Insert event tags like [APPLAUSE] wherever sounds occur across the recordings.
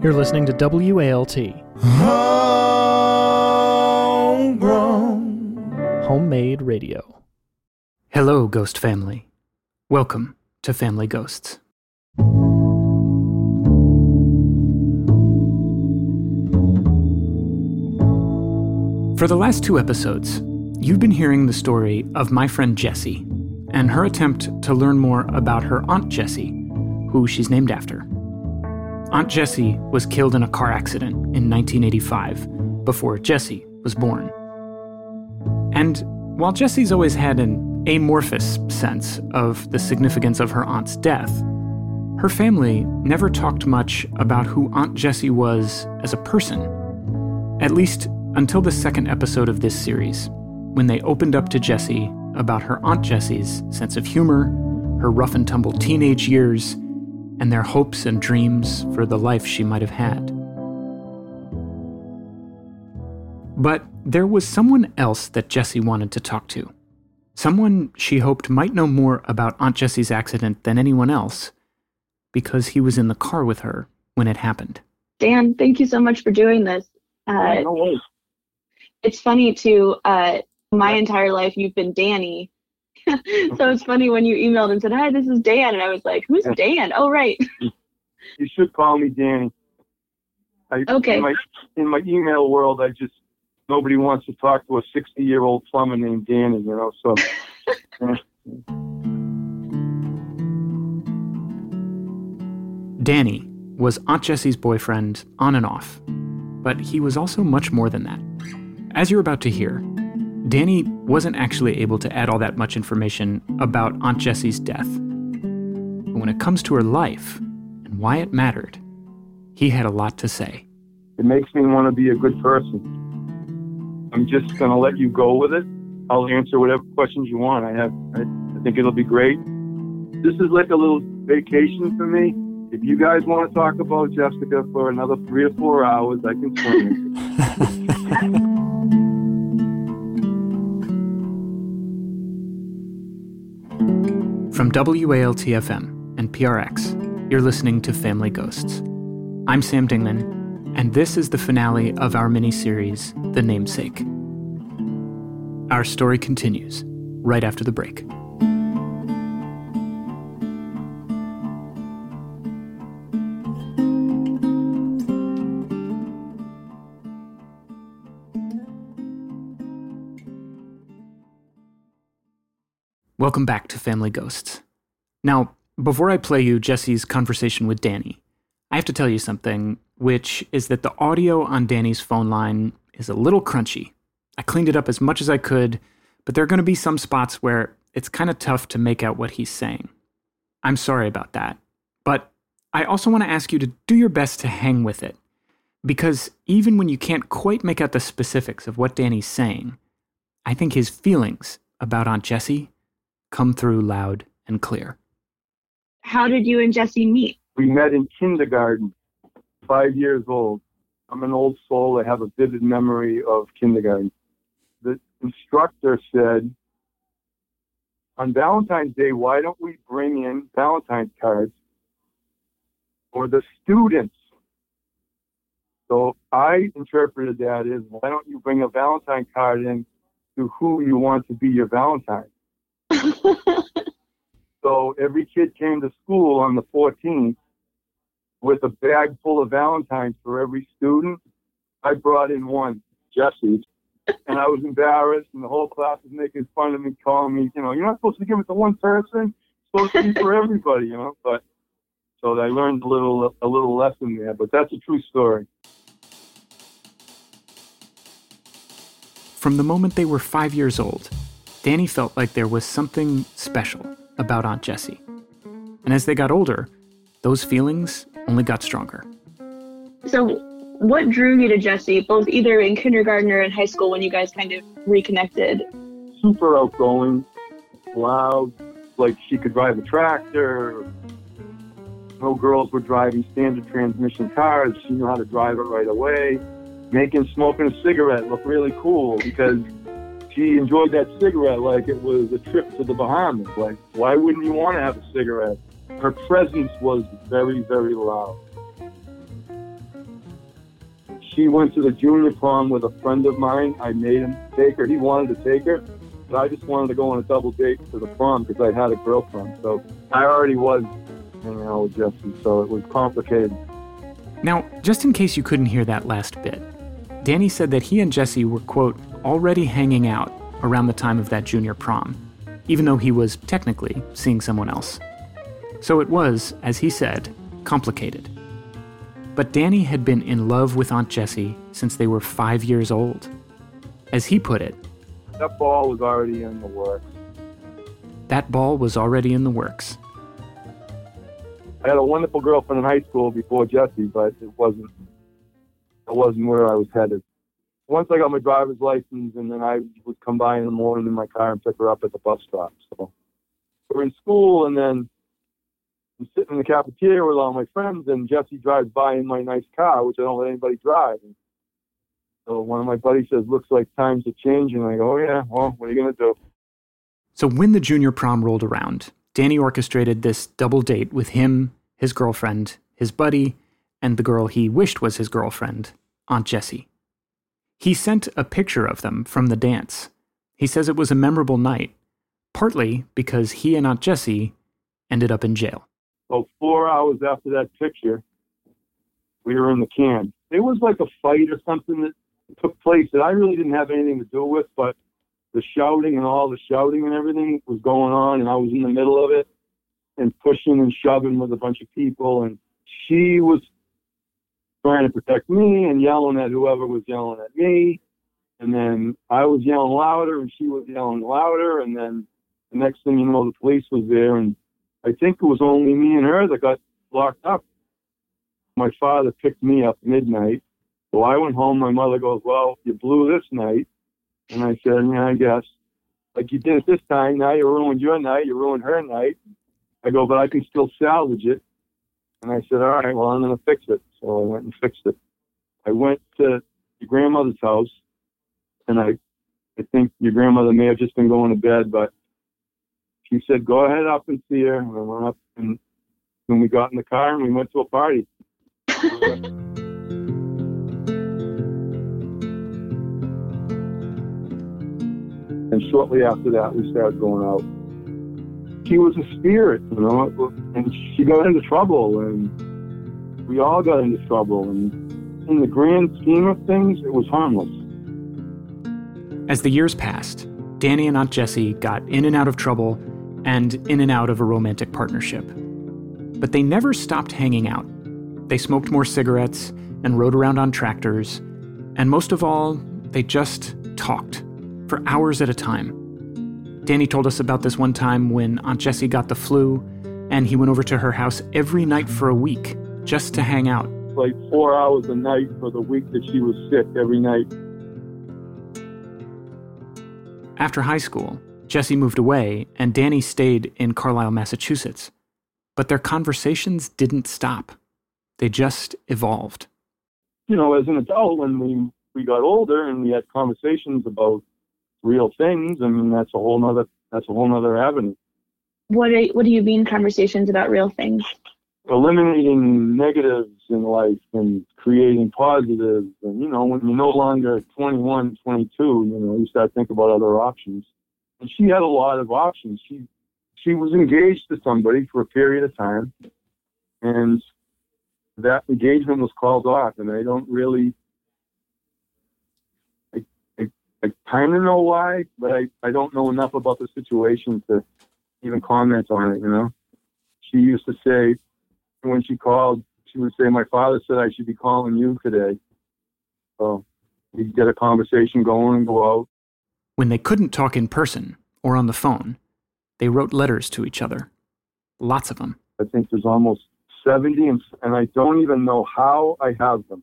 You're listening to WALT, Homegrown. homemade radio. Hello, Ghost Family. Welcome to Family Ghosts. For the last two episodes, you've been hearing the story of my friend Jessie and her attempt to learn more about her Aunt Jessie, who she's named after. Aunt Jessie was killed in a car accident in 1985, before Jessie was born. And while Jessie's always had an amorphous sense of the significance of her aunt's death, her family never talked much about who Aunt Jessie was as a person. At least until the second episode of this series, when they opened up to Jessie about her Aunt Jessie's sense of humor, her rough and tumble teenage years, and their hopes and dreams for the life she might have had. But there was someone else that Jessie wanted to talk to. Someone she hoped might know more about Aunt Jessie's accident than anyone else, because he was in the car with her when it happened. Dan, thank you so much for doing this. Uh, no worries. it's funny too. Uh, my entire life, you've been Danny. [LAUGHS] so it's funny when you emailed and said, "Hi, this is Dan," and I was like, "Who's Dan?" Oh, right. [LAUGHS] You should call me Danny. I, Okay. In my, in my email world, I just nobody wants to talk to a 60 year old plumber named Danny. You know, so [LAUGHS] yeah. Danny was Aunt Jessie's boyfriend on and off, but he was also much more than that. As you're about to hear, Danny wasn't actually able to add all that much information about Aunt Jessie's death. But when it comes to her life and why it mattered, he had a lot to say. it makes me want to be a good person. I'm just gonna let you go with it. I'll answer whatever questions you want. I have. I, I think it'll be great. This is like a little vacation for me. If you guys want to talk about Jessica for another three or four hours, I can swing [LAUGHS] it. From WALTFM and PRX, you're listening to Family Ghosts. I'm Sam Dingman, and this is the finale of our mini-series, The Namesake. Our story continues right after the break. Welcome back to Family Ghosts. Now, before I play you Jesse's conversation with Danny, I have to tell you something, which is that the audio on Danny's phone line is a little crunchy. I cleaned it up as much as I could, but there are going to be some spots where it's kind of tough to make out what he's saying. I'm sorry about that. But I also want to ask you to do your best to hang with it. Because even when you can't quite make out the specifics of what Danny's saying, I think his feelings about Aunt Jessie come through loud and clear. How did you and Jesse meet? We met in kindergarten, five years old. I'm an old soul. I have a vivid memory of kindergarten. The instructor said, on Valentine's Day, why don't we bring in Valentine's cards for the students? So I interpreted that as, why don't you bring a Valentine card in to who you want to be your Valentine? [LAUGHS] So every kid came to school on the 14th with a bag full of Valentines for every student. I brought in one, Jesse, and I was embarrassed, and the whole class was making fun of me, calling me, you know, you're not supposed to give it to one person. It's supposed to be for everybody, you know. But so I learned a little a little lesson there. But that's a true story. From the moment they were five years old, Danny felt like there was something special about Aunt Jessie. And as they got older, those feelings only got stronger. so, what drew you to Jessie, both either in kindergarten or in high school when you guys kind of reconnected? super outgoing, loud, like she could drive a tractor. No girls were driving standard transmission cars. She knew how to drive it right away. Making smoking a cigarette look really cool because she enjoyed that cigarette like it was a trip to the Bahamas. Like, why wouldn't you want to have a cigarette? Her presence was very, very loud. she went to the junior prom with a friend of mine. I made him take her. He wanted to take her, but I just wanted to go on a double date to the prom because I had a girlfriend. So I already was hanging out with Jesse, so it was complicated. Now, just in case you couldn't hear that last bit, Danny said that he and Jesse were, quote, already hanging out around the time of that junior prom, even though he was technically seeing someone else. So it was, as he said, complicated. But Danny had been in love with Aunt Jessie since they were five years old. As he put it, That ball was already in the works. that ball was already in the works. I had a wonderful girlfriend in high school before Jesse, but it wasn't it wasn't where I was headed. Once I got my driver's license, and then I would come by in the morning in my car and pick her up at the bus stop. So we're in school, and then I'm sitting in the cafeteria with all my friends, and Jesse drives by in my nice car, which I don't let anybody drive. And so one of my buddies says, "Looks like times are changing." I go, "Oh yeah, well, what are you gonna do?" So when the junior prom rolled around, Danny orchestrated this double date with him, his girlfriend, his buddy, and the girl he wished was his girlfriend, Aunt Jessie. He sent a picture of them from the dance. He says it was a memorable night, partly because he and Aunt Jessie ended up in jail. About four hours after that picture, we were in the can. It was like a fight or something that took place that I really didn't have anything to do with, but the shouting and all the shouting and everything was going on, and I was in the middle of it and pushing and shoving with a bunch of people, and she was trying to protect me and yelling at whoever was yelling at me. And then I was yelling louder and she was yelling louder. And then the next thing you know, the police was there. And I think it was only me and her that got locked up. My father picked me up midnight. So I went home. My mother goes, Well, you blew this night. And I said, Yeah, I guess. Like you did it this time. Now you ruined your night. You ruined her night. I go, But I can still salvage it. And I said, All right, well, I'm going to fix it. So I went and fixed it. I went to your grandmother's house, and I, I think your grandmother may have just been going to bed, but she said, "Go ahead up and see her." And I went up, and then we got in the car and we went to a party. [LAUGHS] and shortly after that, we started going out. She was a spirit, you know, and she got into trouble, and we all got into trouble. And in the grand scheme of things, it was harmless. As the years passed, Danny and Aunt Jessie got in and out of trouble and in and out of a romantic partnership. But they never stopped hanging out. They smoked more cigarettes and rode around on tractors, and most of all, they just talked for hours at a time. Danny told us about this one time when Aunt Jessie got the flu, and he went over to her house every night for a week just to hang out. Like four hours a night for the week that she was sick every night. After high school, Jesse moved away and Danny stayed in Carlisle, Massachusetts. But their conversations didn't stop. They just evolved. You know, as an adult, when we, we got older and we had conversations about real things, I mean, that's a whole nother, that's a whole nother avenue. What do what do you mean conversations about real things? Eliminating negatives in life and creating positives. And, you know, when you're no longer 21, 22, you know, you start thinking about other options. And she had a lot of options. She, she was engaged to somebody for a period of time and that engagement was called off and I don't really, I, I, I kind of know why, but I, I don't know enough about the situation to even comment on it, you know. She used to say, when she called, she would say, "My father said I should be calling you today." So we'd get a conversation going and go out. When they couldn't talk in person or on the phone, they wrote letters to each other. Lots of them. I think there's almost 70, and, and I don't even know how I have them,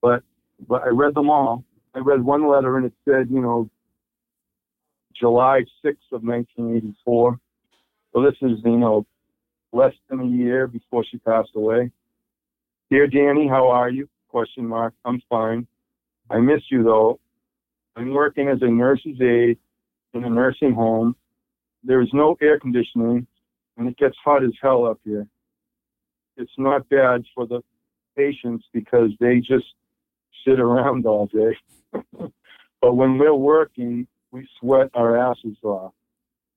but but I read them all. I read one letter and it said, you know, July 6th of 1984. So this is, you know, less than a year before she passed away. Dear Danny, how are you? Question mark. I'm fine. I miss you though. I'm working as a nurse's aide in a nursing home. There is no air conditioning and it gets hot as hell up here. It's not bad for the patients because they just sit around all day. [LAUGHS] but when we're working, we sweat our asses off.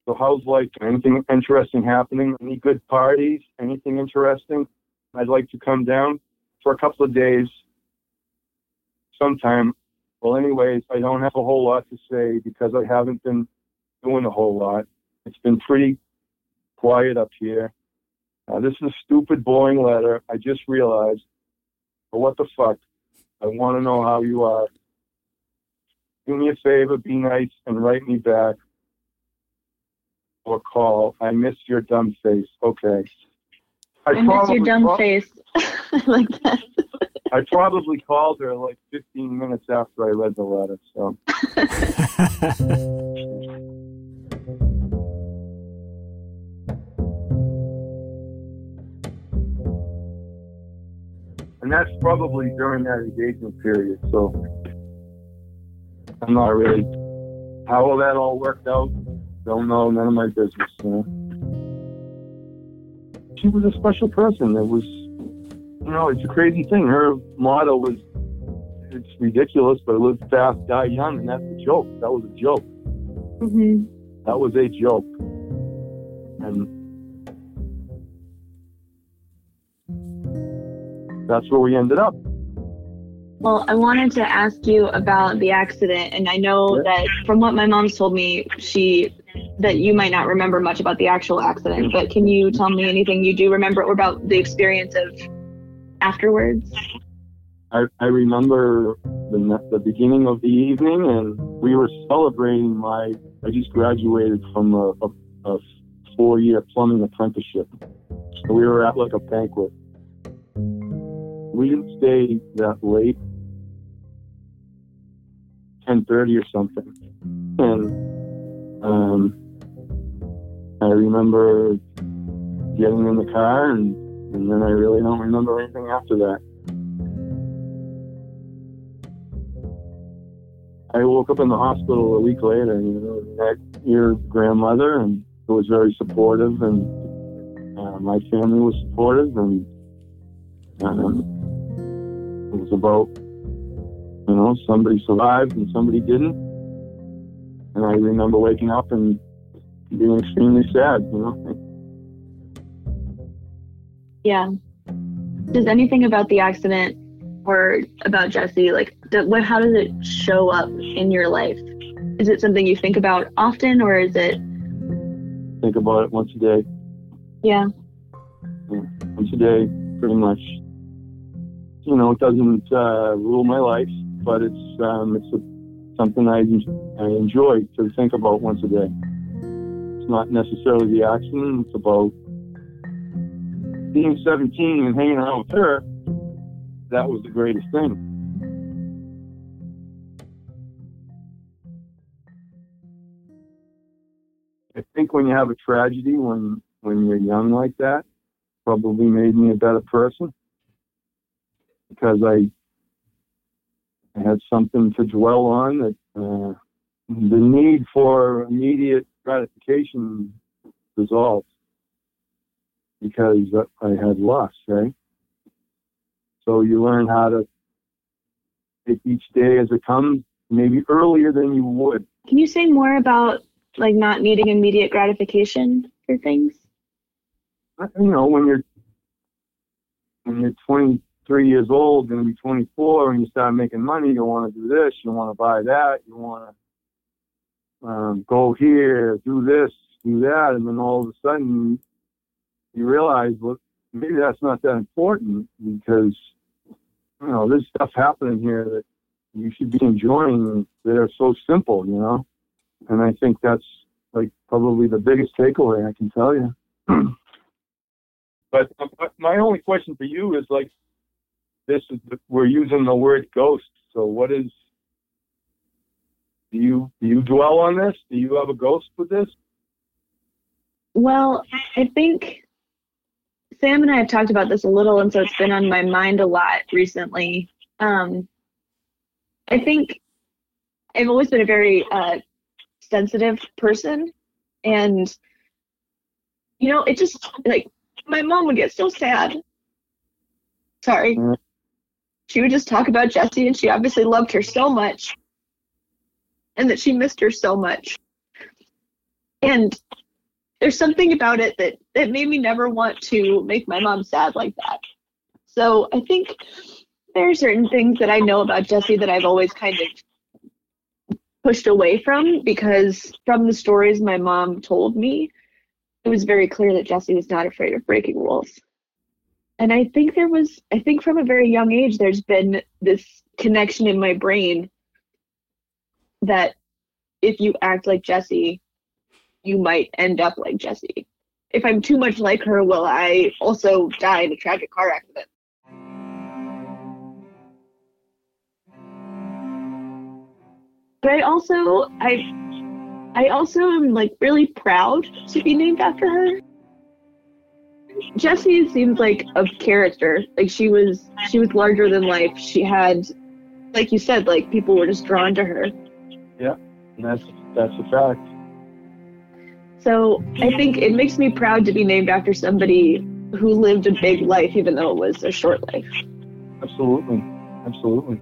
So how's life? Anything interesting happening? Any good parties? Anything interesting? I'd like to come down for a couple of days sometime. Well, anyways, I don't have a whole lot to say because I haven't been doing a whole lot. It's been pretty quiet up here. Uh, this is a stupid, boring letter. I just realized. But what the fuck? I want to know how you are. Do me a favor, be nice, and write me back or call. I miss your dumb face. Okay. I, miss your dumb call- face. [LAUGHS] like that. I probably called her like 15 minutes after I read the letter. So [LAUGHS] and that's probably during that engagement period. So I'm not really how will that all worked out. Don't know. None of my business. You know. She was a special person. It was, you know, it's a crazy thing. Her motto was, "It's ridiculous, but live fast, die young," and that's a joke. That was a joke. hmm That was a joke. And that's where we ended up. Well, I wanted to ask you about the accident, and I know Yeah. that from what my mom's told me, she that you might not remember much about the actual accident, but can you tell me anything you do remember about the experience of afterwards? I, I remember the, the beginning of the evening, and we were celebrating my. I just graduated from a, a, a four year plumbing apprenticeship. So we were at like a banquet. We didn't stay that late, ten thirty or something, and um, I remember getting in the car, and, and then I really don't remember anything after that. I woke up in the hospital a week later, you know, your grandmother, and it was very supportive, and uh, my family was supportive, and um, it was about, you know, somebody survived and somebody didn't. And I remember waking up and being extremely sad, you know. Yeah. Does anything about the accident or about Jesse, like, what, how does it show up in your life? Is it something you think about often, or is it, Think about it once a day, yeah, once a day, pretty much. You know, it doesn't uh, rule my life, but it's um, it's a, something I I enjoy to think about once a day. It's not necessarily the accident; it's about being 17 and hanging around with her. That was the greatest thing. I think when you have a tragedy, when when you're young like that, probably made me a better person because I I had something to dwell on that uh, the need for immediate gratification dissolved because I had lost, right? So you learn how to take each day as it comes, maybe earlier than you would. Can you say more about like not needing immediate gratification for things? you know, when you're when you're 23 years old, going to be 24, and you start making money, you want to do this, you want to buy that, you want to um, go here, do this, do that, and then all of a sudden you realize, well, maybe that's not that important because you know there's stuff happening here that you should be enjoying that are so simple, you know. And I think that's like probably the biggest takeaway I can tell you. [CLEARS THROAT] But, but my only question for you is like, this is we're using the word ghost. So what is? Do you do you dwell on this? Do you have a ghost with this? Well, I think Sam and I have talked about this a little, and so it's been on my mind a lot recently. Um, I think I've always been a very uh, sensitive person, and you know, it just like my mom would get so sad. Sorry. Mhm. she would just talk about Jessie and she obviously loved her so much and that she missed her so much. And there's something about it that, that made me never want to make my mom sad like that. So I think there are certain things that I know about Jesse that I've always kind of pushed away from because from the stories my mom told me, it was very clear that Jesse was not afraid of breaking rules. And I think there was, I think from a very young age, there's been this connection in my brain that if you act like Jessie, you might end up like Jessie. If I'm too much like her, will I also die in a tragic car accident? But I also I I also am like really proud to be named after her. Jessie seems like a character. Like she was she was larger than life. She had like you said, like people were just drawn to her. Yeah, and that's that's a fact. So I think it makes me proud to be named after somebody who lived a big life, even though it was a short life. Absolutely, absolutely.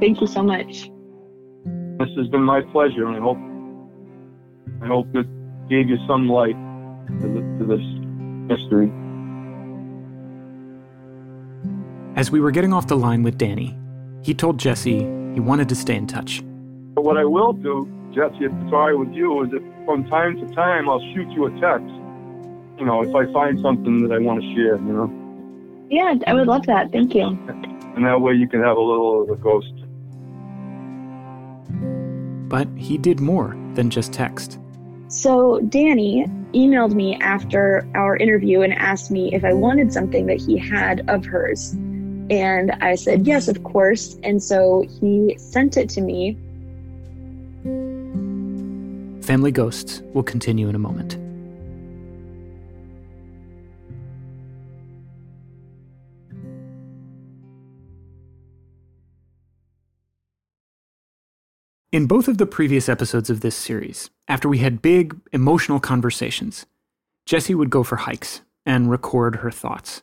Thank you so much. This has been my pleasure, and I hope I hope it gave you some light to, the, to this mystery. As we were getting off the line with Danny, he told Jesse he wanted to stay in touch. But what I will do, Jesse, if it's all right with you, is that from time to time I'll shoot you a text. You know, if I find something that I want to share, you know. Yeah, I would love that. Thank you. And that way you can have a little of the ghost. But he did more than just text. So Danny emailed me after our interview and asked me if I wanted something that he had of hers. And I said, yes, of course. And so he sent it to me. Family Ghosts will continue in a moment. In both of the previous episodes of this series, after we had big, emotional conversations, Jessie would go for hikes and record her thoughts.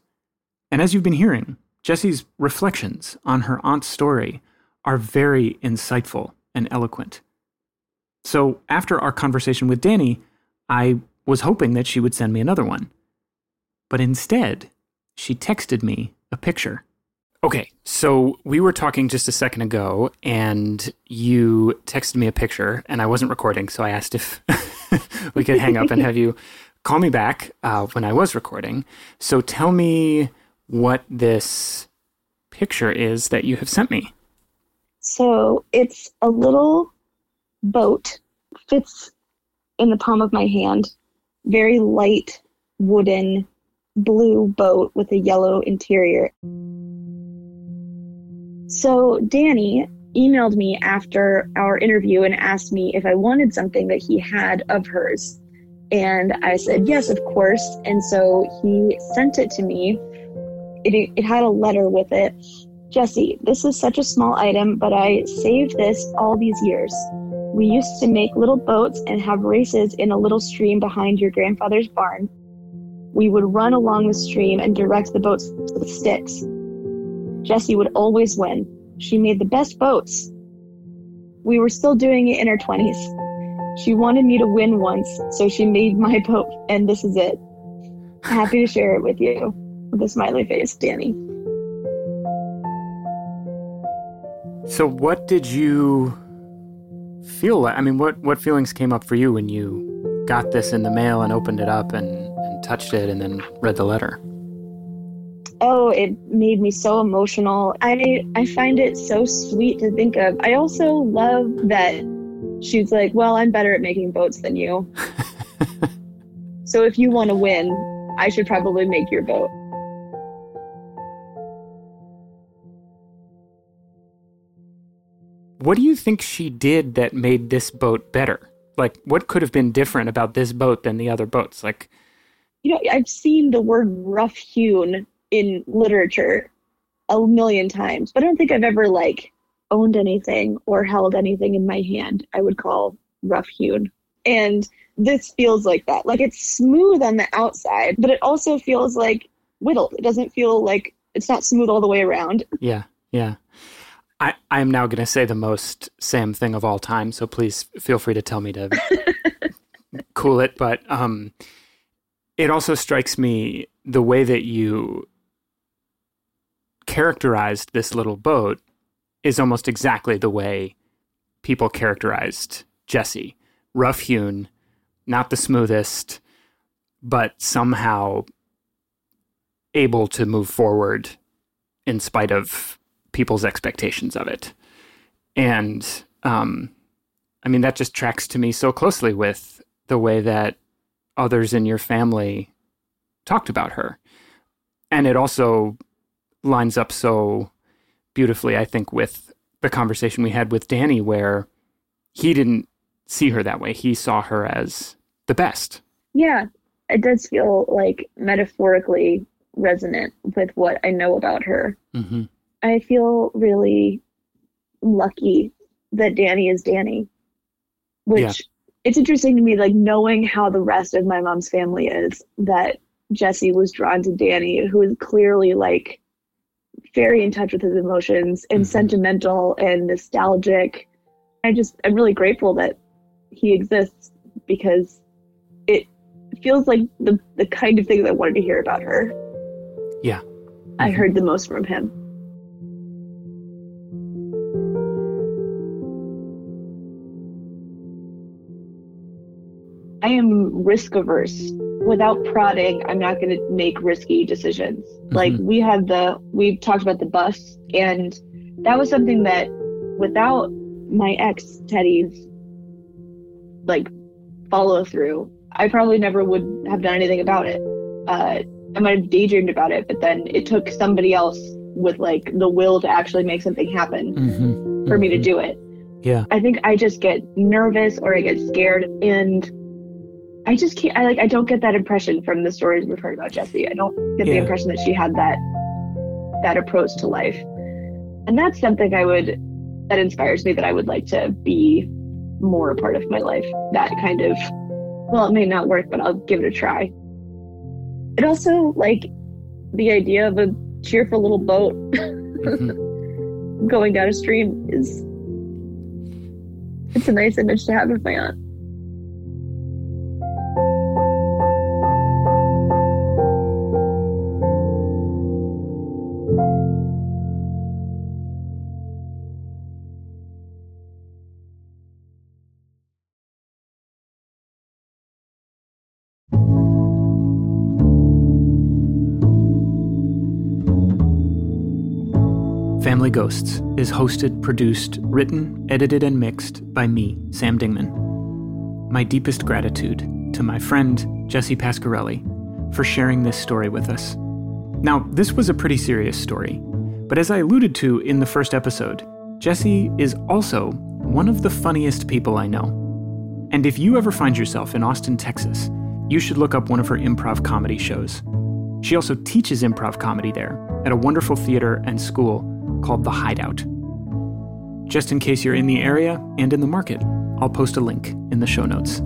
And as you've been hearing, Jessie's reflections on her aunt's story are very insightful and eloquent. So after our conversation with Danny, I was hoping that she would send me another one. But instead, she texted me a picture. Okay, so we were talking just a second ago, and you texted me a picture, and I wasn't recording, so I asked if [LAUGHS] we could hang up and have you call me back uh, when I was recording. So tell me what this picture is that you have sent me. So it's a little boat, fits in the palm of my hand, very light wooden blue boat with a yellow interior. So Danny emailed me after our interview and asked me if I wanted something that he had of hers. And I said, yes, of course. And so he sent it to me. It, it had a letter with it. Jesse, this is such a small item, but I saved this all these years. We used to make little boats and have races in a little stream behind your grandfather's barn. We would run along the stream and direct the boats with sticks. Jessie would always win. She made the best boats. We were still doing it in our 20s. She wanted me to win once, so she made my [LAUGHS] boat, and this is it. Happy to share it with you. With a smiley face, Danny. So, what did you feel like? I mean, what, what feelings came up for you when you got this in the mail and opened it up and, and touched it and then read the letter? oh it made me so emotional i i find it so sweet to think of i also love that she's like well i'm better at making boats than you [LAUGHS] so if you want to win i should probably make your boat what do you think she did that made this boat better like what could have been different about this boat than the other boats like you know i've seen the word rough hewn in literature a million times, but I don't think I've ever like owned anything or held anything in my hand I would call rough hewn. And this feels like that. Like it's smooth on the outside, but it also feels like whittled. It doesn't feel like it's not smooth all the way around. Yeah, yeah. I, I am now going to say the most Sam thing of all time, so please feel free to tell me to [LAUGHS] cool it. But um, it also strikes me the way that you characterized this little boat is almost exactly the way people characterized Jesse. Rough hewn, not the smoothest, but somehow able to move forward in spite of people's expectations of it. And um, I mean, that just tracks to me so closely with the way that others in your family talked about her. And it also lines up so beautifully, I think, with the conversation we had with Danny, where he didn't see her that way. He saw her as the best. Yeah, it does feel like metaphorically resonant with what I know about her. Mm-hmm. I feel really lucky that Danny is Danny, which Yeah. it's interesting to me, like knowing how the rest of my mom's family is, that Jesse was drawn to Danny, who is clearly like very in touch with his emotions and Mhm. sentimental and nostalgic. I just, I'm really grateful that he exists because it feels like the, the kind of things I wanted to hear about her. Yeah. I Mhm. heard the most from him. I am risk averse. Without prodding, I'm not going to make risky decisions. Like we had the, we talked about the bus, and that was something that without my ex Teddy's like follow through, I probably never would have done anything about it. Uh, I might have daydreamed about it, but then it took somebody else with like the will to actually make something happen Mm-hmm. for me to do it. Yeah. I think I just get nervous or I get scared and I just can't I like I don't get that impression from the stories we've heard about Jessie. I don't get the impression that she had that that approach to life. And that's something I would that inspires me that I would like to be more a part of my life. That kind of well, it may not work, but I'll give it a try. It also like the idea of a cheerful little boat [LAUGHS] Mhm. going down a stream is it's a nice image to have of my aunt. Family Ghosts is hosted, produced, written, edited, and mixed by me, Sam Dingman. My deepest gratitude to my friend, Jesse Pasquarelli, for sharing this story with us. Now, this was a pretty serious story, but as I alluded to in the first episode, Jesse is also one of the funniest people I know. And if you ever find yourself in Austin, Texas, you should look up one of her improv comedy shows. She also teaches improv comedy there at a wonderful theater and school called The Hideout. Just in case you're in the area and in the market, I'll post a link in the show notes.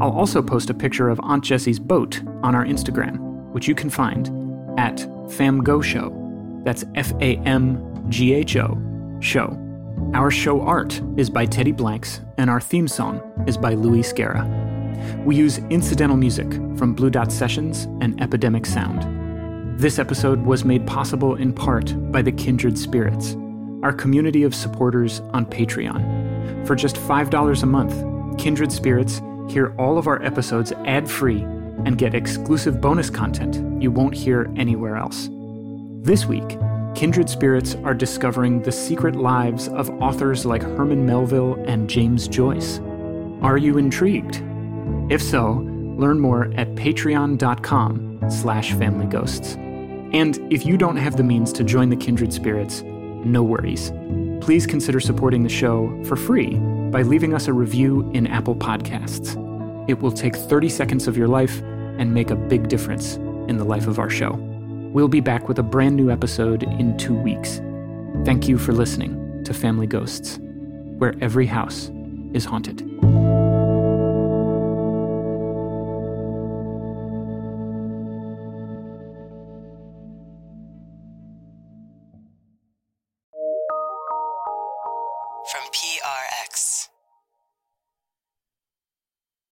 I'll also post a picture of Aunt Jessie's boat on our Instagram, which you can find at FamGho Show. That's F A M G H O Show. Our show art is by Teddy Blanks, and our theme song is by Louis Scara. We use incidental music from Blue Dot Sessions and Epidemic Sound. This episode was made possible in part by the Kindred Spirits, our community of supporters on Patreon. For just $5 a month, Kindred Spirits hear all of our episodes ad free and get exclusive bonus content you won't hear anywhere else. This week, Kindred Spirits are discovering the secret lives of authors like Herman Melville and James Joyce. Are you intrigued? If so, learn more at patreon.com slash familyghosts. And if you don't have the means to join the Kindred Spirits, no worries. Please consider supporting the show for free by leaving us a review in Apple Podcasts. It will take 30 seconds of your life and make a big difference in the life of our show. We'll be back with a brand new episode in two weeks. Thank you for listening to Family Ghosts, where every house is haunted.